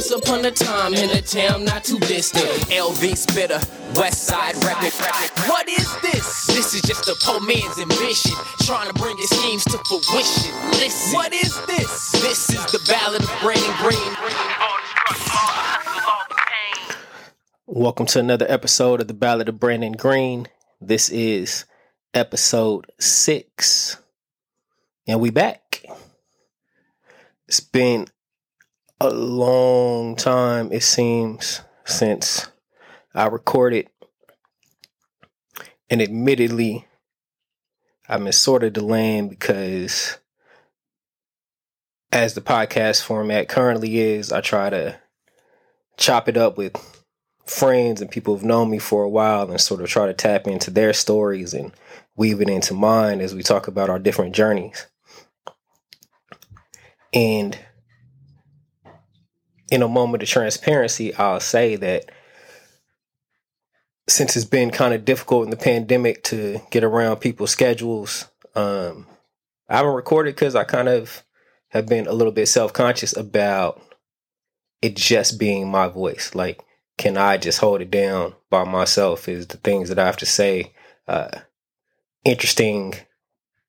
Once upon a time in a town not too distant, LV spitter, West Side reppin'. What is this? This is just a poor man's ambition, trying to bring his schemes to fruition. Listen, what is this? This is the ballad of Brandon Green. Welcome to another episode of the Ballad of Brandon Green. This is episode six, and we back. It's been a long time, it seems, since I recorded, and admittedly, I've been sort of delaying because, as the podcast format currently is, I try to chop it up with friends and people who've known me for a while and sort of try to tap into their stories and weave it into mine as we talk about our different journeys. And in a moment of transparency, I'll say that since it's been kind of difficult in the pandemic to get around people's schedules, um, I haven't recorded because I kind of have been a little bit self conscious about it just being my voice. Like, can I just hold it down by myself? Is the things that I have to say uh, interesting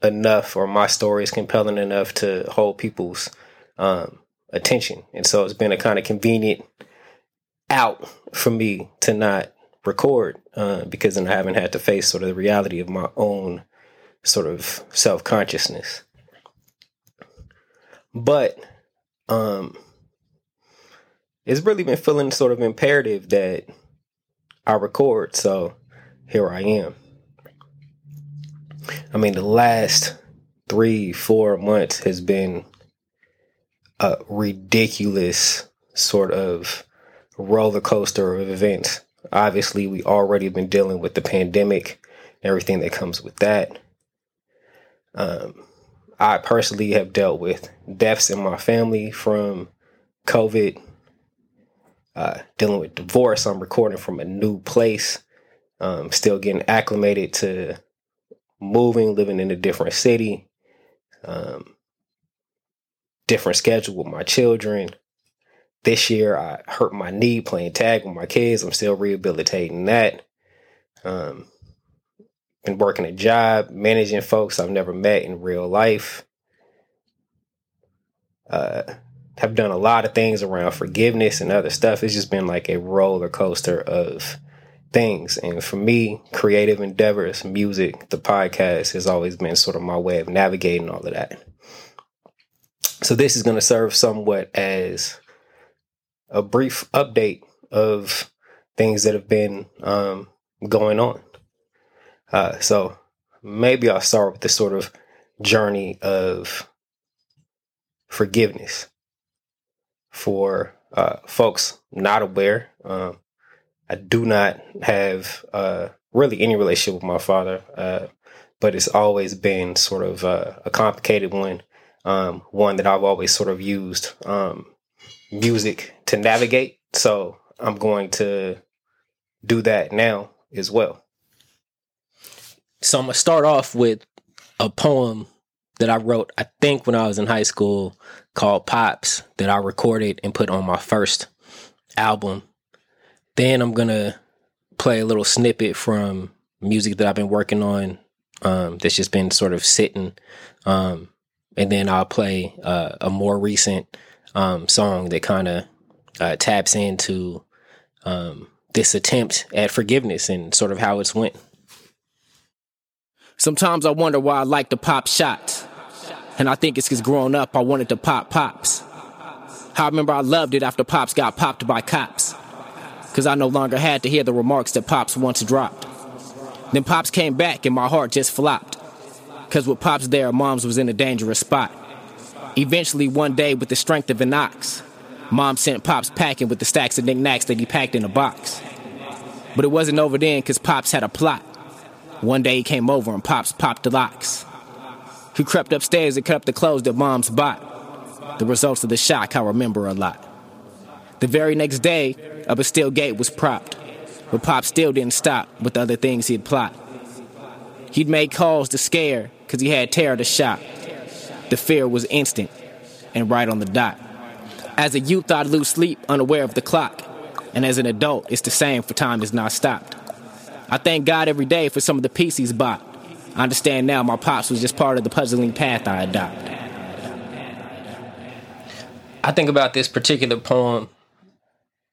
enough, or my story is compelling enough to hold people's um, attention? And so it's been a kind of convenient out for me to not record uh, because then I haven't had to face sort of the reality of my own sort of self consciousness. But um, it's really been feeling sort of imperative that I record. So here I am. I mean, the last three, four months has been a ridiculous sort of roller coaster of events. Obviously, we already been dealing with the pandemic, everything that comes with that. Um, I personally have dealt with deaths in my family from COVID uh, dealing with divorce. I'm recording from a new place. Um, still getting acclimated to moving, living in a different city, um, different schedule with my children. This year, I hurt my knee playing tag with my kids. I'm still rehabilitating that. Um, been working a job, managing folks I've never met in real life. Uh, have done a lot of things around forgiveness and other stuff. It's just been like a roller coaster of things. And for me, creative endeavors, music, the podcast has always been sort of my way of navigating all of that. So this is going to serve somewhat as a brief update of things that have been um, going on. Uh, so maybe I'll start with this sort of journey of forgiveness for uh, folks not aware. Um, I do not have uh, really any relationship with my father, uh, but it's always been sort of uh, a complicated one, um, one that I've always sort of used um, music to navigate. So I'm going to do that now as well. So I'm to start off with a poem that I wrote, I think when I was in high school, called Pops, that I recorded and put on my first album. Then I'm gonna play a little snippet from music that I've been working on um, that's just been sort of sitting. Um, and then I'll play uh, a more recent um, song that kind of uh, taps into um, this attempt at forgiveness and sort of how it's went. Sometimes I wonder why I like to pop shots. And I think it's because growing up, I wanted to pop pops. I remember I loved it after pops got popped by cops. Because I no longer had to hear the remarks that pops once dropped. Then pops came back and my heart just flopped. Because with pops there, moms was in a dangerous spot. Eventually, one day, with the strength of an ox, mom sent pops packing with the stacks of knickknacks that he packed in a box. But it wasn't over then because pops had a plot. One day he came over and pops popped the locks He crept upstairs and cut up the clothes that moms bought. The results of the shock I remember a lot. The very next day, a Bastille gate was propped, but Pop still didn't stop with the other things he'd plot. He'd made calls to scare, cause he had terror to shock. The fear was instant and right on the dot. As a youth, I'd lose sleep, unaware of the clock. And as an adult, it's the same for time is not stopped. I thank God every day for some of the peace He's bought. I understand now my pops was just part of the puzzling path I adopted. I think about this particular poem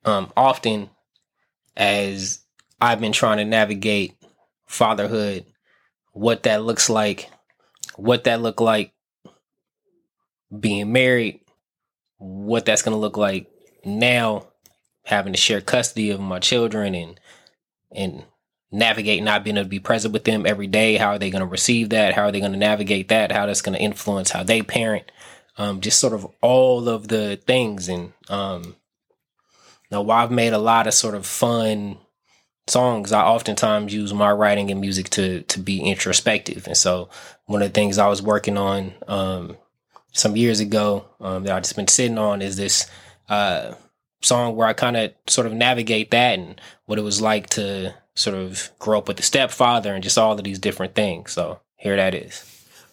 um, often as I've been trying to navigate fatherhood, what that looks like, what that look like being married, what that's going to look like now having to share custody of my children and and navigate not being able to be present with them every day. How are they going to receive that? How are they going to navigate that? How that's going to influence how they parent? Um, just sort of all of the things. And um, know while i've made a lot of sort of fun songs i oftentimes use my writing and music to to be introspective. And so one of the things i was working on um, some years ago um, that I've just been sitting on is this uh, song where i kind of sort of navigate that and what it was like to sort of grow up with a stepfather and just all of these different things. So here that is.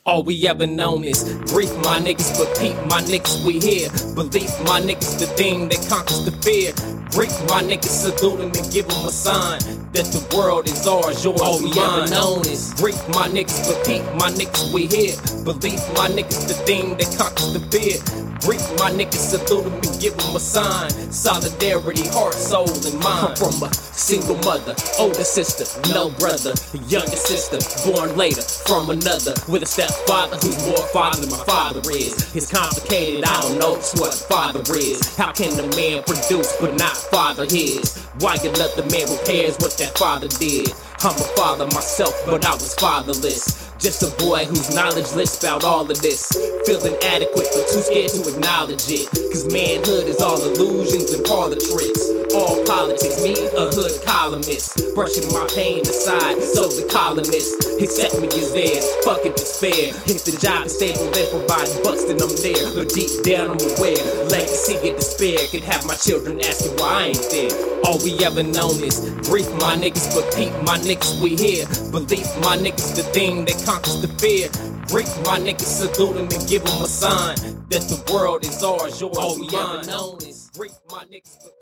All we ever known is grief, my niggas, but peep, my niggas, we here. Belief, my niggas, the thing that conquers the fear. Greek, my niggas, salute him and give them a sign that the world is ours, yours, All we mine. ever known is grief, my niggas, but peep, my niggas, we here. Belief, my niggas, the thing that conquers the fear. Greek, my niggas, salute him and give him a sign. Solidarity, heart, soul, and mind. I'm from a single mother, older sister, no brother, younger sister, born later from another with a stepfather who's more father than my father is. It's complicated, I don't know just what father is. How can a man produce but not father his? Why another man repairs what that father did? I'm a father myself, but I was fatherless. Just a boy whose knowledge lists about all of this. Feeling adequate, but too scared to acknowledge it. Cause manhood is all illusions and parlor tricks. All politics, me a hood columnist. Brushing my pain aside, so the colonists accept me as theirs. Fuck it, despair. If the job stable and provide bucks, then I'm there. But deep down, I'm aware. Legacy and despair could have my children asking why I ain't there. All we ever known is grief, my niggas, but peep, my niggas, we here. Belief, my niggas, the thing that conquers the fear. Break my niggas, salute him and give him a sign that the world is ours, yours, All we mine. ever known is break my niggas, but my niggas.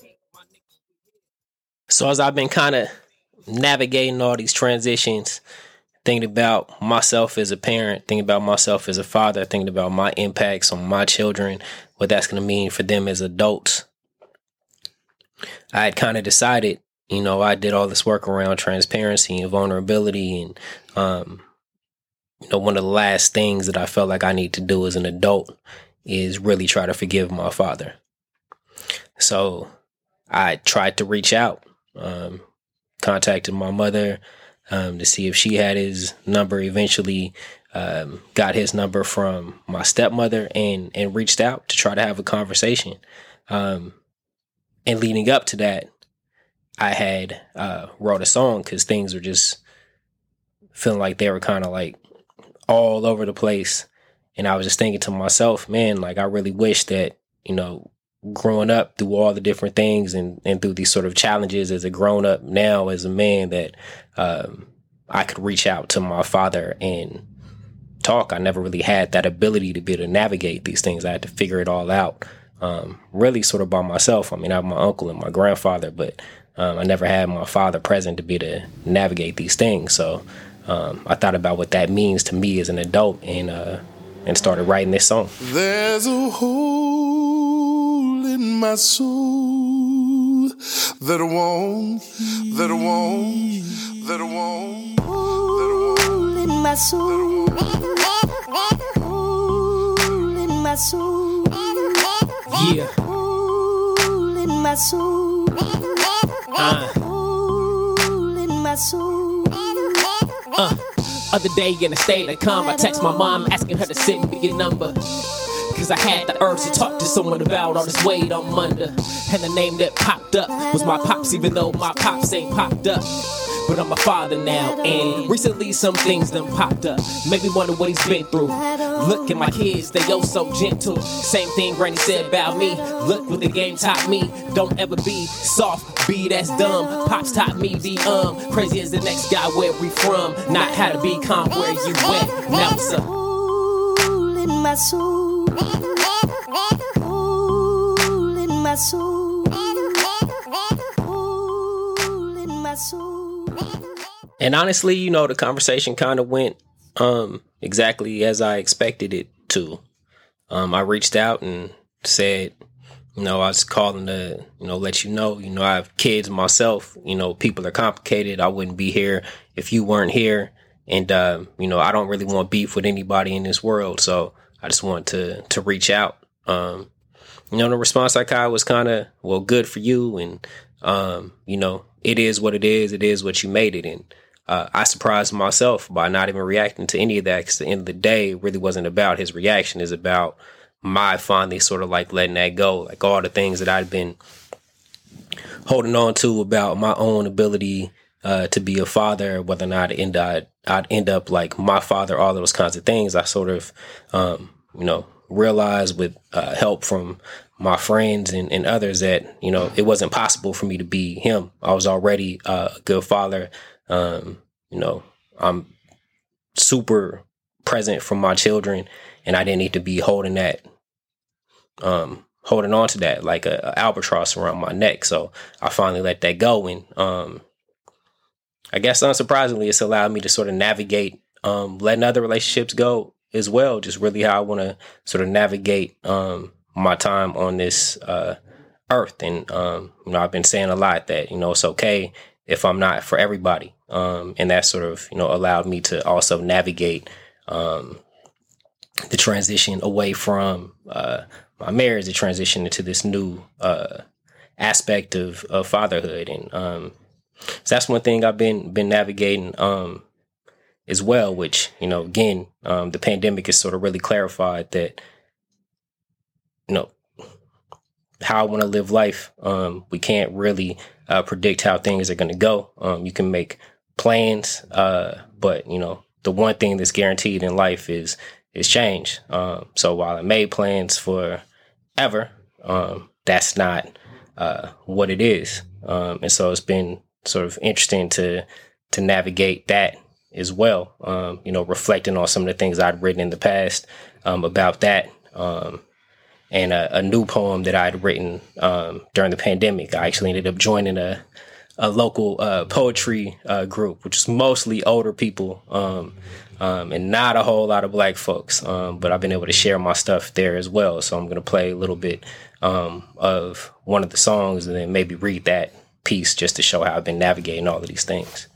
So as I've been kind of navigating all these transitions, thinking about myself as a parent, thinking about myself as a father, thinking about my impacts on my children, what that's going to mean for them as adults. I had kind of decided, you know, I did all this work around transparency and vulnerability, and um, you know, one of the last things that I felt like I need to do as an adult is really try to forgive my father. So I tried to reach out, um, contacted my mother, um, to see if she had his number. Eventually, um, got his number from my stepmother and and reached out to try to have a conversation. Um, and leading up to that, I had uh, wrote a song because things were just feeling like they were kind of like all over the place. And I was just thinking to myself, man, like I really wish that, you know, growing up through all the different things and, and through these sort of challenges as a grown up now as a man that um, I could reach out to my father and talk. I never really had that ability to be able to navigate these things. I had to figure it all out, um, really sort of by myself. I mean, I have my uncle and my grandfather, but um, I never had my father present to be able to navigate these things. So um, I thought about what that means to me as an adult and uh, and started writing this song. There's a my soul that I won't, that I won't, that I won't, hole in my soul, hole in my soul, yeah, hole in my soul, uh. hole in my soul. Uh, other day in a state of calm, I text my mom asking her to send me a number. Cause I had the urge to talk to someone about all this weight I'm under. And the name that popped up was my pops, even though my pops ain't popped up. But I'm a father now, and recently some things done popped up. Made me wonder what he's been through. Look at my kids, they oh so gentle. Same thing Granny said about me. Look what the game taught me. Don't ever be soft, be that's dumb. Pops taught me be um crazy as the next guy where we from. Not how to be calm where you went. Now in my soul. soul. In my soul. And honestly, you know, the conversation kind of went um exactly as I expected it to. Um, I reached out and said, you know, I was calling to, you know, let you know, you know, I have kids myself, you know, people are complicated. I wouldn't be here if you weren't here. And, uh, you know, I don't really want beef with anybody in this world. So I just want to, to reach out. Um, you know, the response I got was kind of, well, good for you. And, um, you know, it is what it is. It is what you made it. And, uh, I surprised myself by not even reacting to any of that because the end of the day really wasn't about his reaction. Is about my finally sort of like letting that go, like all the things that I'd been holding on to about my own ability uh, to be a father, whether or not I'd end, I'd, I'd end up like my father, all those kinds of things. I sort of, um, you know, realized with uh, help from my friends and, and, others that, you know, it wasn't possible for me to be him. I was already uh, a good father. Um, you know, I'm super present for my children and I didn't need to be holding that um, holding on to that like a, a, albatross around my neck. So I finally let that go, and um, I guess unsurprisingly, it's allowed me to sort of navigate um, letting other relationships go as well. Just really how I want to sort of navigate um, my time on this uh, earth. And um, you know, I've been saying a lot that you know it's okay if I'm not for everybody, um, and that sort of you know allowed me to also navigate um, the transition away from uh, my marriage to transition into this new uh, aspect of, of fatherhood, and um, so that's one thing I've been been navigating um, as well. Which you know, again, um, the pandemic has sort of really clarified that you know how I want to live life. Um, we can't really uh, predict how things are going to go. Um, you can make plans, uh, but you know the one thing that's guaranteed in life is is change. Um, so while I made plans for ever. Um, that's not uh, what it is, um, and so it's been sort of interesting to to navigate that as well. Um, you know, reflecting on some of the things I'd written in the past um, about that, um, and a, a, new poem that I'd written um, during the pandemic. I actually ended up joining a a local uh, poetry uh, group, which is mostly older people um, um, and not a whole lot of black folks. But I've been able to share my stuff there as well. So I'm going to play a little bit of one of the songs and then maybe read that piece just to show how I've been navigating all of these things.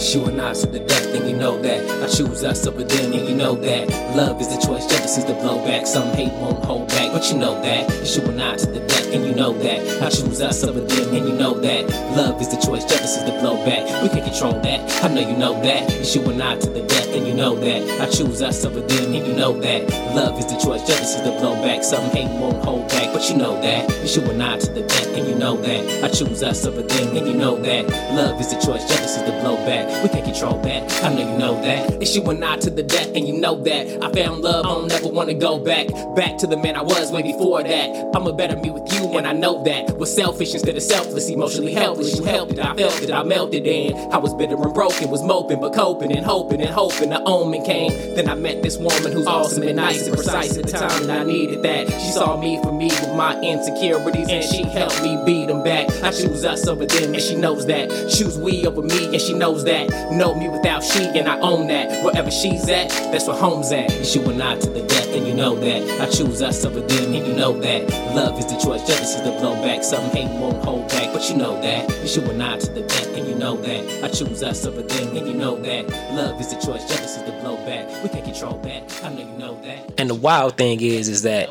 You and I to the death, and you know that. I choose us over them, and you know that. Love is the choice, jealousy is the blowback. Some hate won't hold back, but you know that. You and I to the death, and you know that. I choose us over them, and you know that. Love is the choice, jealousy is the blowback. We can control that, I know you know that. You and I to the death, and you know that. I choose us over them, and you know that. Love is the choice, jealousy is the blowback. Some hate won't hold back, but you know that. You and I to the death, and you know that. I choose us over them, and you know that. Love is the choice, jealousy is the blowback. We can't control that. I know you know that. It's you and I to the death, and you know that. I found love, I don't never wanna go back. Back to the man I was way before that. I'm a better me with you, and I know that. Was selfish instead of selfless, emotionally helpless. You helped it, I felt it, I melted in. I was bitter and broken, was moping, but coping and hoping and hoping. The omen came. Then I met this woman who's awesome and nice and precise at the time that I needed that. She saw me for me with my insecurities, and she helped me beat them back. I choose us over them, and she knows that. Choose we over me, and she knows that. Know me without she, and I own that. Wherever she's at, that's where home's at. It's you and to the death, and you know that. I choose us over them, and you know that. Love is the choice, jealousy is the blowback. Some hate won't hold back, but you know that. It's you and to the death, and you know that. I choose us over them, and you know that. Love is the choice, jealousy is the blowback. We can't control that. I know you know that. And the wild thing is, is that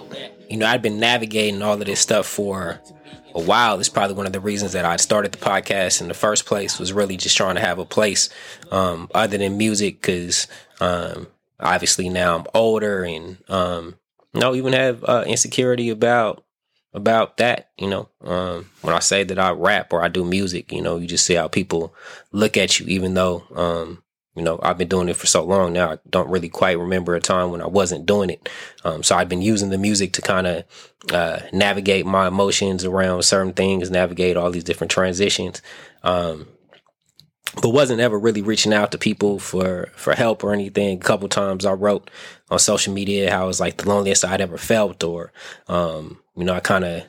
you know I've been navigating all of this stuff for a while. It's probably one of the reasons that I started the podcast in the first place was really just trying to have a place um, other than music because um, obviously now I'm older and um, know even have uh, insecurity about about that. You know, um, when I say that I rap or I do music, you know, you just see how people look at you, even though um, you know, I've been doing it for so long now. I don't really quite remember a time when I wasn't doing it. Um, so I've been using the music to kind of uh, navigate my emotions around certain things, navigate all these different transitions. Um, but wasn't ever really reaching out to people for for help or anything. A couple times I wrote on social media how it was like the loneliest I'd ever felt, or um, you know, I kind of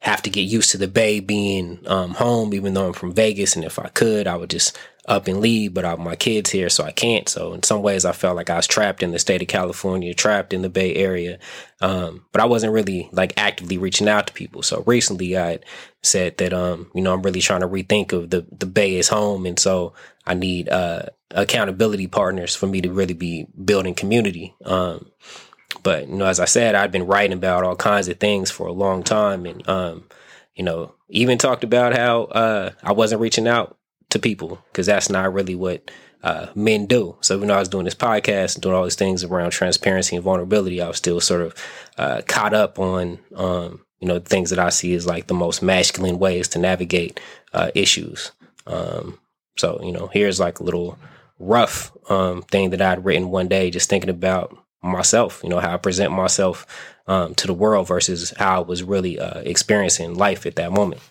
have to get used to the Bay being um, home, even though I'm from Vegas. And if I could, I would just up and leave, but I my kids here, so I can't. So in some ways, I felt like I was trapped in the state of California, trapped in the Bay Area. Um, but I wasn't really like actively reaching out to people. So recently, I said that um, you know I'm really trying to rethink of the the Bay is home, and so I need uh, accountability partners for me to really be building community. Um, but you know, as I said, I'd been writing about all kinds of things for a long time, and um, you know, even talked about how uh, I wasn't reaching out to people because that's not really what uh, men do. So even though I was doing this podcast and doing all these things around transparency and vulnerability, I was still sort of uh, caught up on um, you know things that I see as like the most masculine ways to navigate uh, issues. Um, so you know, here's like a little rough um, thing that I'd written one day, just thinking about myself. You know, how I present myself um, to the world versus how I was really uh, experiencing life at that moment.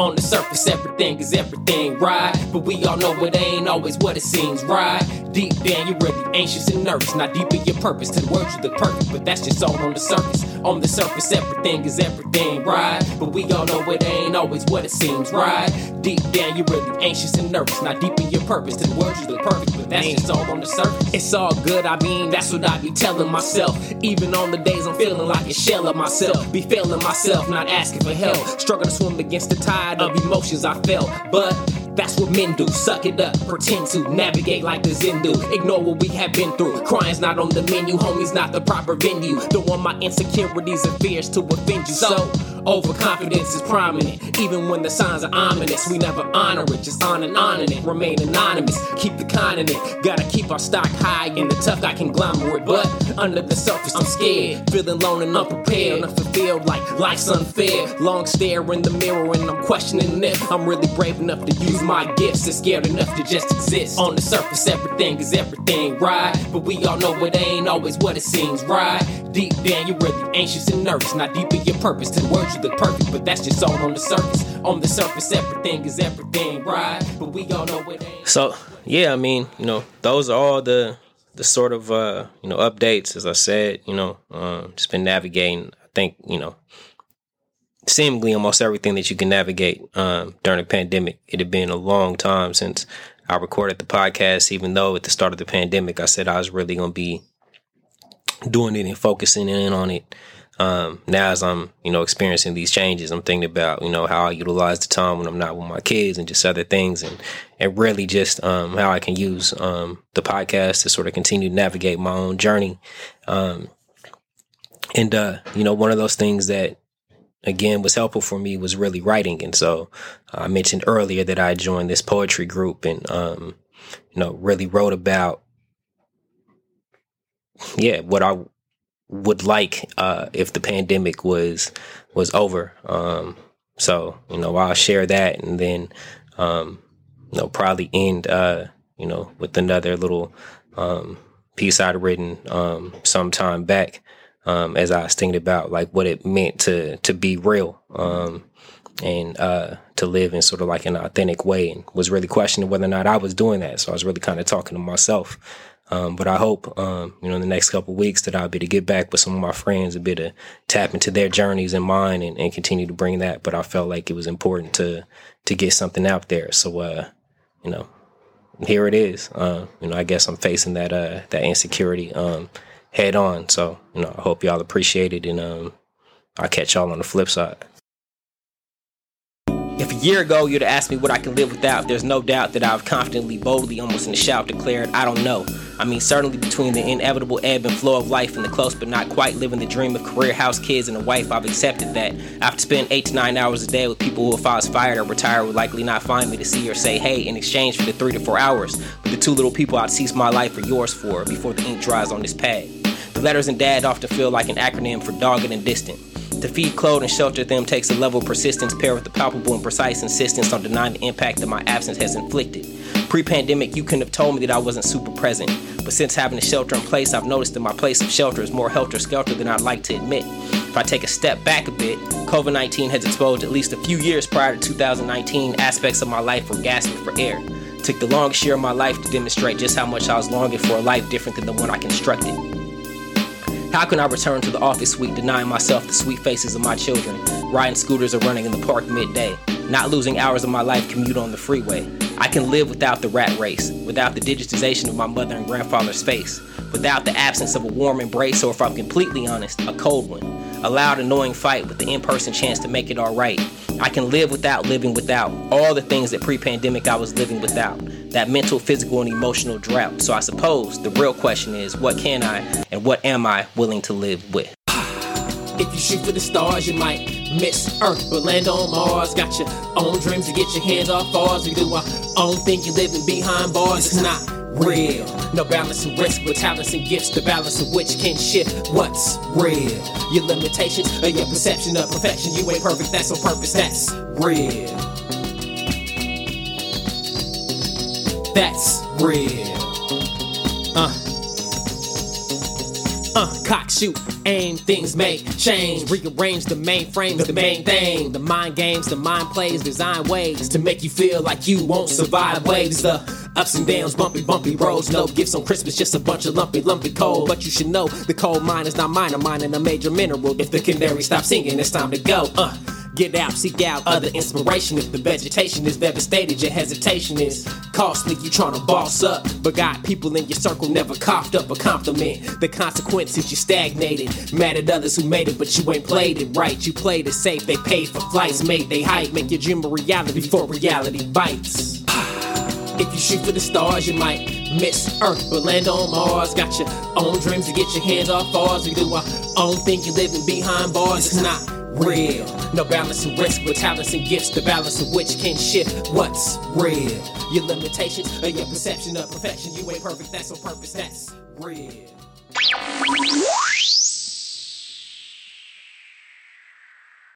On the surface, everything is everything, right? But we all know it ain't always what it seems, right? Deep down, you're really anxious and nervous. Not deep in your purpose. To the words you look perfect, but that's just all on the surface. On the surface, everything is everything, right? But we all know it ain't always what it seems, right? Deep down, you're really anxious and nervous. Not deep in your purpose. To the words you look perfect, but that's just all on the surface. It's all good, I mean, that's what I be telling myself. Even on the days I'm feeling like a shell of myself. Be failing myself, not asking for help. Struggle to swim against the tide of emotions I felt. But that's what men do. Suck it up, pretend to navigate like the Zen do. Ignore what we have been through. Crying's not on the menu, homie's not the proper venue. Don't want my insecurities and fears to offend you. So, overconfidence is prominent. Even when the signs are ominous, we never honor it. Just on and on and it. Remain anonymous. Keep the continent. Gotta keep our stock high in the tough guy conglomerate. But under the surface, I'm scared. Feeling alone and unprepared. Unfulfilled like life's unfair. Long stare in the mirror and I'm questioning if I'm really brave enough to use my gifts. And scared enough to just exist. On the surface, everything is everything, right? But we all know it ain't always what it seems, right? Deep down, you're really anxious and nervous. Not deep in your purpose. To words you look perfect, but that's just all on the surface. On the surface, everything is everything, right? But we all know it ain't. So yeah, I mean, you know, those are all the the sort of uh, you know updates. As I said, you know, um, just been navigating. I think you know, seemingly almost everything that you can navigate um, during a pandemic. It had been a long time since I recorded the podcast. Even though at the start of the pandemic, I said I was really going to be doing it and focusing in on it. Um, now as I'm, you know, experiencing these changes, I'm thinking about, you know, how I utilize the time when I'm not with my kids and just other things and, and really just, um, how I can use, um, the podcast to sort of continue to navigate my own journey. Um, and, uh, you know, one of those things that, again, was helpful for me was really writing. And so I mentioned earlier that I joined this poetry group and, um, you know, really wrote about, yeah, what I would like uh, if the pandemic was was over. Um, so you know, I'll share that, and then um, you know probably end uh, you know with another little um, piece I'd written um, some time back um, as I was thinking about like what it meant to to be real um, and uh, to live in sort of like an authentic way, and was really questioning whether or not I was doing that. So I was really kind of talking to myself. Um, but I hope, um, you know, in the next couple weeks that I'll be to get back with some of my friends, a bit to tap into their journeys and mine and, and, continue to bring that. But I felt like it was important to, to get something out there. So, uh, you know, here it is. Uh, you know, I guess I'm facing that, uh, that insecurity, um, head on. So, you know, I hope y'all appreciate it and, um, I'll catch y'all on the flip side. If a year ago you'd have asked me what I can live without, there's no doubt that I've confidently, boldly, almost in a shout declared, I don't know. I mean, certainly between the inevitable ebb and flow of life and the close but not quite living the dream of career, house, kids, and a wife, I've accepted that. I have to spend eight to nine hours a day with people who, if I was fired or retired, would likely not find me to see or say hey in exchange for the three to four hours. But the two little people I'd cease my life for yours for before the ink dries on this pad. The letters in dad often feel like an acronym for dogged and distant. To feed, clothe, and shelter them takes a level of persistence paired with the palpable and precise insistence on denying the impact that my absence has inflicted. Pre pandemic, you couldn't have told me that I wasn't super present. But since having a shelter in place, I've noticed that my place of shelter is more helter skelter than I'd like to admit. If I take a step back a bit, COVID 19 has exposed at least a few years prior to 2019 aspects of my life were gasping for air. Took the longest year of my life to demonstrate just how much I was longing for a life different than the one I constructed. How can I return to the office suite denying myself the sweet faces of my children, riding scooters or running in the park midday, not losing hours of my life commute on the freeway? I can live without the rat race, without the digitization of my mother and grandfather's face, without the absence of a warm embrace, or if I'm completely honest, a cold one. A loud, annoying fight with the in person chance to make it alright. I can live without living without all the things that pre pandemic I was living without. That mental, physical, and emotional drought. So I suppose the real question is what can I and what am I willing to live with? If you shoot for the stars, you might miss Earth, but land on Mars. Got your own dreams to get your hands off bars. We do our own thing, you living behind bars. It's not real. No balance and risk with talents and gifts, the balance of which can shift what's real. Your limitations or your perception of perfection. You ain't perfect, that's on purpose, that's real. That's real. Uh. Uh, cock, shoot, aim, things make change. Rearrange the mainframe, the main thing. The mind games, the mind plays, design ways to make you feel like you won't survive waves. The ups and downs, bumpy, bumpy roads. No gifts on Christmas, just a bunch of lumpy, lumpy coal. But you should know the coal mine is not mine, I'm mining a major mineral. If the canary stops singing, it's time to go. Uh. Get out, seek out other inspiration. If the vegetation is devastated, your hesitation is costly. You trying to boss up, but got people in your circle never coughed up a compliment. The consequence is you stagnated. Mad at others who made it, but you ain't played it right. You played it safe, they paid for flights, made they hype. Make your dream a reality before reality bites. If you shoot for the stars, you might miss Earth, but land on Mars. Got your own dreams to get your hands off bars. We do our own thing, you living behind bars. It's not real. No balance and risk with talents and gifts, the balance of which can shift what's real. Your limitations or your perception of perfection. You ain't perfect, that's on purpose, that's real.